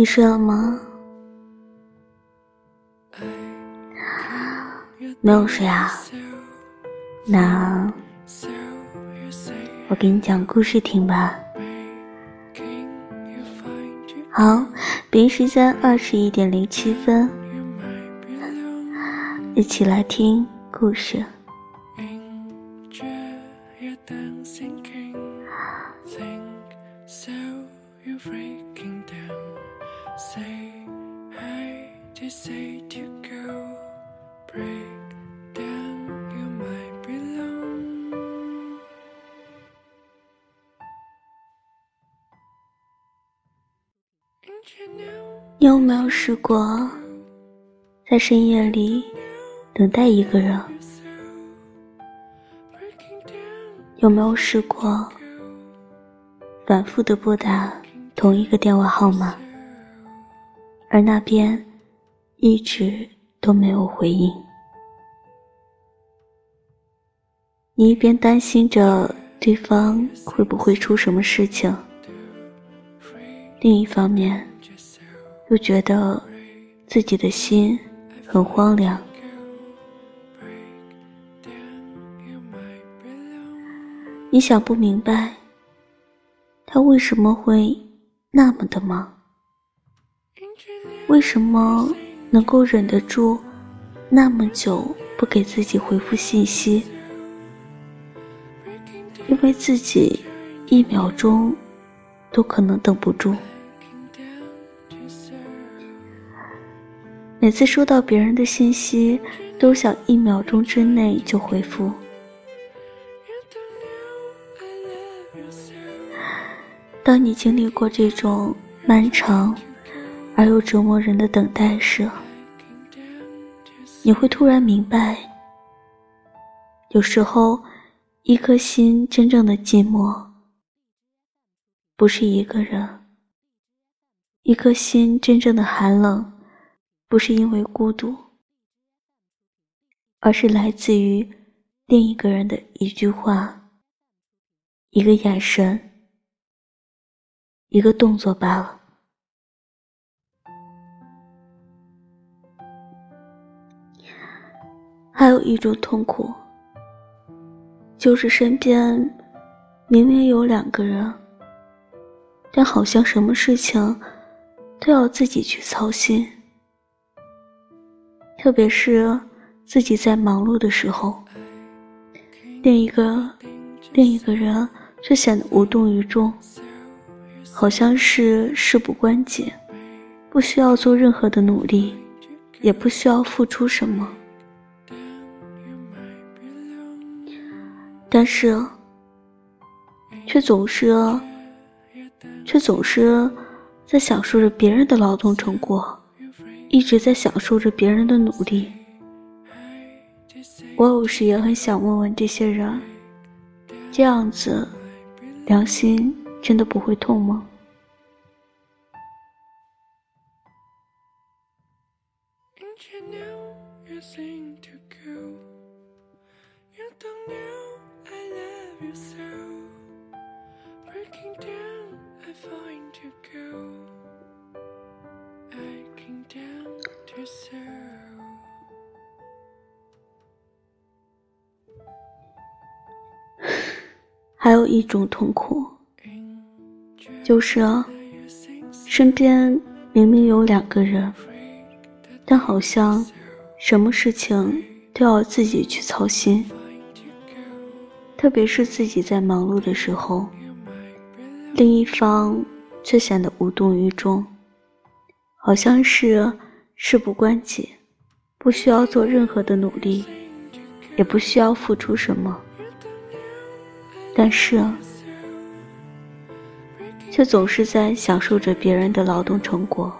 你睡了吗？没有睡啊？那我给你讲故事听吧。好，北京时间二十一点零七分，一起来听故事。你有没有试过，在深夜里等待一个人？有没有试过，反复的拨打同一个电话号码，而那边一直都没有回应？你一边担心着对方会不会出什么事情，另一方面。又觉得自己的心很荒凉。你想不明白，他为什么会那么的忙？为什么能够忍得住那么久不给自己回复信息？因为自己一秒钟都可能等不住。每次收到别人的信息，都想一秒钟之内就回复。当你经历过这种漫长而又折磨人的等待时，你会突然明白，有时候一颗心真正的寂寞，不是一个人；一颗心真正的寒冷。不是因为孤独，而是来自于另一个人的一句话、一个眼神、一个动作罢了。还有一种痛苦，就是身边明明有两个人，但好像什么事情都要自己去操心。特别是自己在忙碌的时候，另一个另一个人却显得无动于衷，好像是事不关己，不需要做任何的努力，也不需要付出什么，但是却总是却总是在享受着别人的劳动成果。一直在享受着别人的努力，我有时也很想问问这些人：这样子，良心真的不会痛吗？还有一种痛苦，就是身边明明有两个人，但好像什么事情都要自己去操心。特别是自己在忙碌的时候，另一方却显得无动于衷，好像是事不关己，不需要做任何的努力，也不需要付出什么。但是，却总是在享受着别人的劳动成果，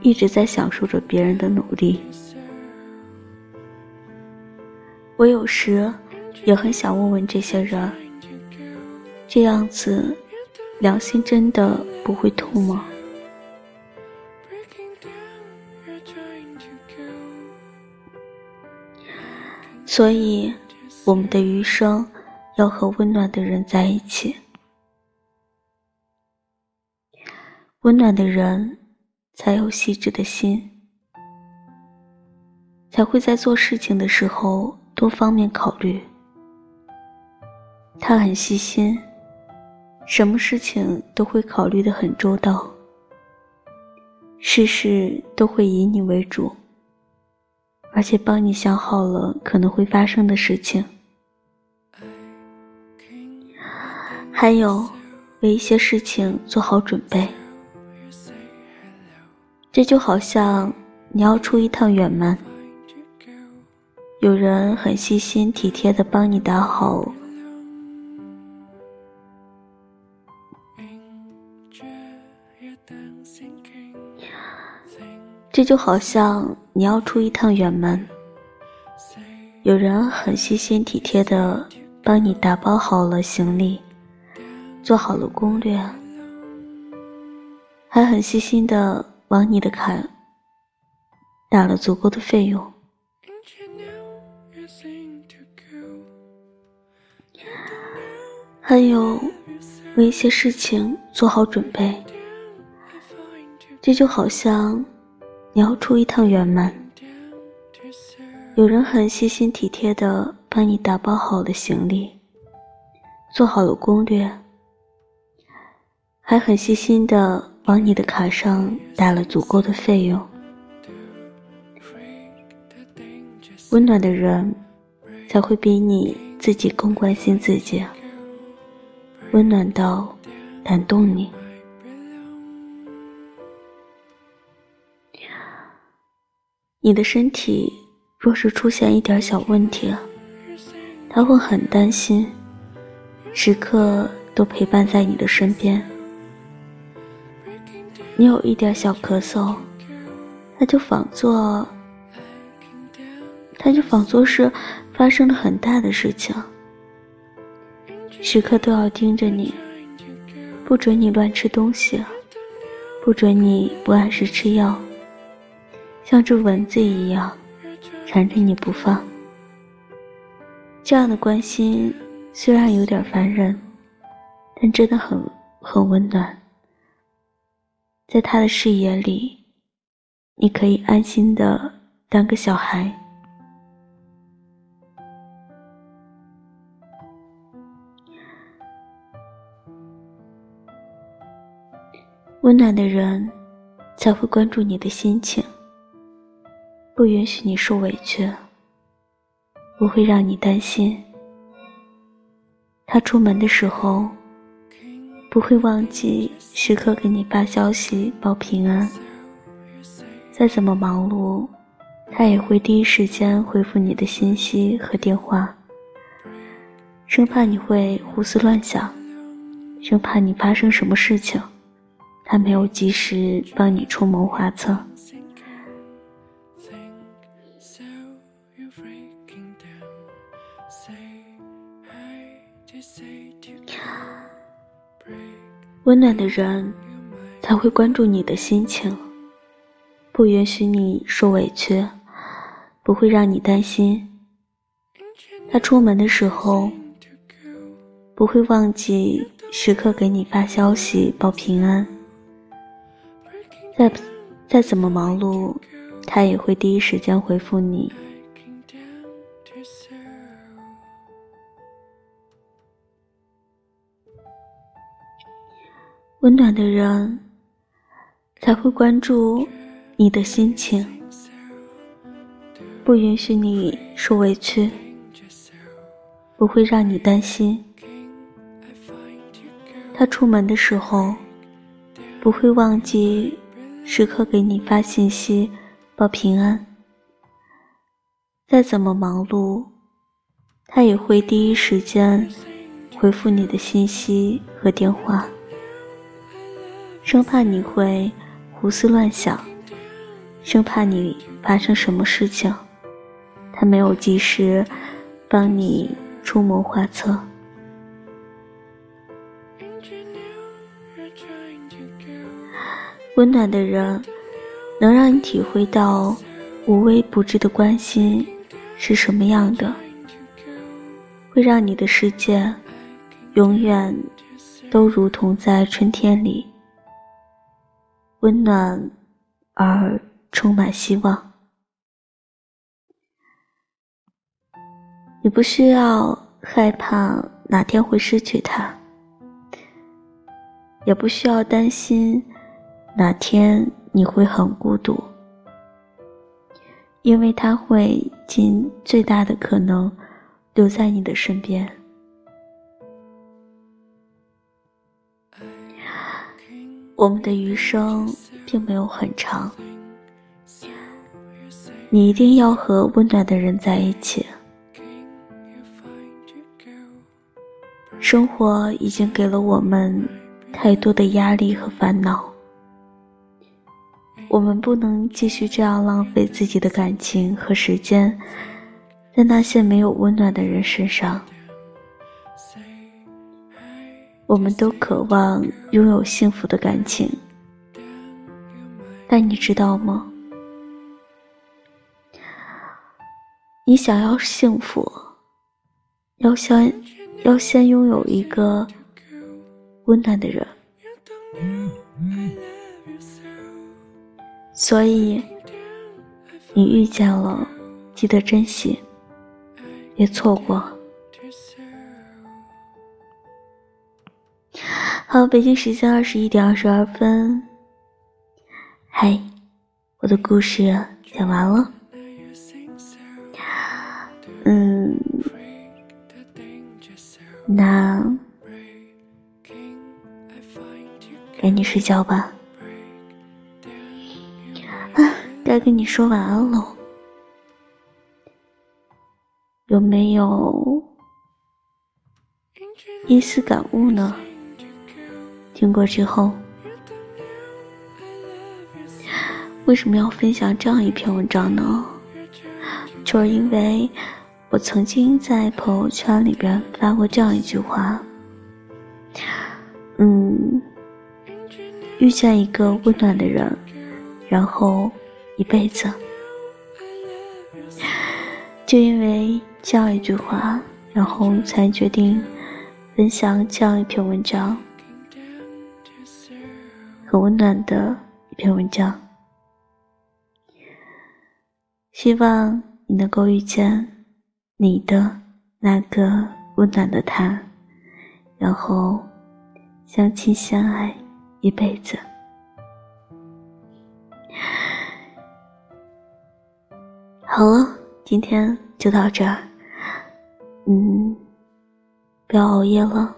一直在享受着别人的努力。我有时也很想问问这些人：这样子，良心真的不会痛吗？所以我们的余生要和温暖的人在一起。温暖的人才有细致的心才会在做事情的时候多方面考虑。他很细心什么事情都会考虑的很周到事事都会以你为主。而且帮你想好了可能会发生的事情，还有为一些事情做好准备。这就好像你要出一趟远门，有人很细心体贴的帮你打好。这就好像你要出一趟远门，有人很细心体贴的帮你打包好了行李，做好了攻略，还很细心的往你的卡打了足够的费用，还有为一些事情做好准备。这就好像。你要出一趟远门，有人很细心体贴的帮你打包好了行李，做好了攻略，还很细心的往你的卡上打了足够的费用。温暖的人才会比你自己更关心自己，温暖到感动你。你的身体若是出现一点小问题，他会很担心，时刻都陪伴在你的身边。你有一点小咳嗽，他就仿作，他就仿作是发生了很大的事情，时刻都要盯着你，不准你乱吃东西，不准你不按时吃药。像只蚊子一样缠着你不放，这样的关心虽然有点烦人，但真的很很温暖。在他的视野里，你可以安心的当个小孩。温暖的人才会关注你的心情。不允许你受委屈，不会让你担心。他出门的时候，不会忘记时刻给你发消息报平安。再怎么忙碌，他也会第一时间回复你的信息和电话，生怕你会胡思乱想，生怕你发生什么事情，他没有及时帮你出谋划策。温暖的人才会关注你的心情，不允许你受委屈，不会让你担心。他出门的时候不会忘记时刻给你发消息报平安。再再怎么忙碌，他也会第一时间回复你。温暖的人才会关注你的心情，不允许你受委屈，不会让你担心。他出门的时候不会忘记时刻给你发信息报平安。再怎么忙碌，他也会第一时间回复你的信息和电话。生怕你会胡思乱想，生怕你发生什么事情，他没有及时帮你出谋划策。温暖的人能让你体会到无微不至的关心是什么样的，会让你的世界永远都如同在春天里。温暖而充满希望。你不需要害怕哪天会失去他，也不需要担心哪天你会很孤独，因为他会尽最大的可能留在你的身边。我们的余生并没有很长，你一定要和温暖的人在一起。生活已经给了我们太多的压力和烦恼，我们不能继续这样浪费自己的感情和时间在那些没有温暖的人身上。我们都渴望拥有幸福的感情，但你知道吗？你想要幸福，要先。要先拥有一个温暖的人，所以你遇见了，记得珍惜，别错过。好，北京时间二十一点二十二分。嗨，我的故事讲完了。嗯。那，赶紧睡觉吧。啊，该跟你说晚安喽。有没有一丝感悟呢？听过之后，为什么要分享这样一篇文章呢？就是因为。我曾经在朋友圈里边发过这样一句话，嗯，遇见一个温暖的人，然后一辈子，就因为这样一句话，然后才决定分享这样一篇文章，很温暖的一篇文章，希望你能够遇见。你的那个温暖的他，然后相亲相爱一辈子。好了，今天就到这儿。嗯，不要熬夜了，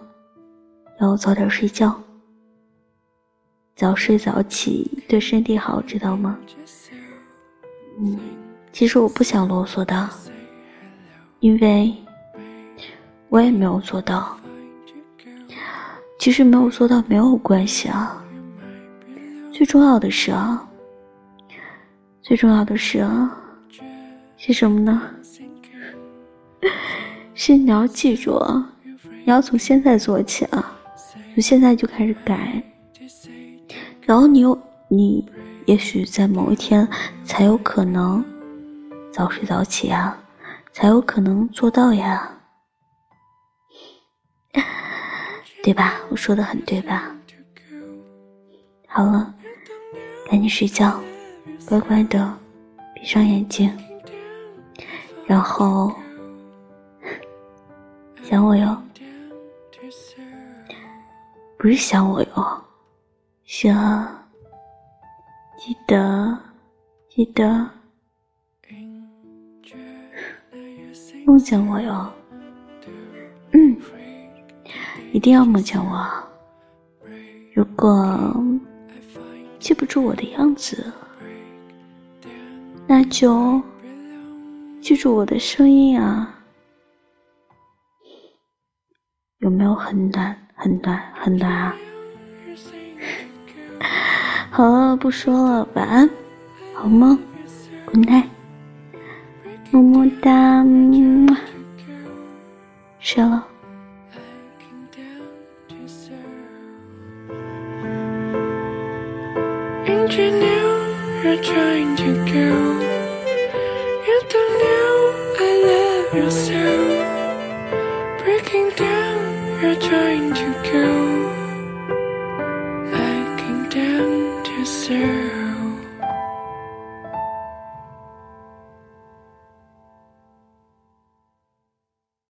要早点睡觉。早睡早起对身体好，知道吗？嗯，其实我不想啰嗦的。因为我也没有做到，其实没有做到没有关系啊。最重要的是啊，最重要的是啊，是什么呢？是你要记住啊，你要从现在做起啊，从现在就开始改，然后你又你，也许在某一天才有可能早睡早起啊。才有可能做到呀，对吧？我说的很对吧？好了，赶紧睡觉，乖乖的闭上眼睛，然后想我哟，不是想我哟，行记得记得。梦见我哟，嗯，一定要梦见我。如果记不住我的样子，那就记住我的声音啊。有没有很暖、很暖、很暖啊？好了，不说了，晚安，好梦，Good night。么么哒，睡了。I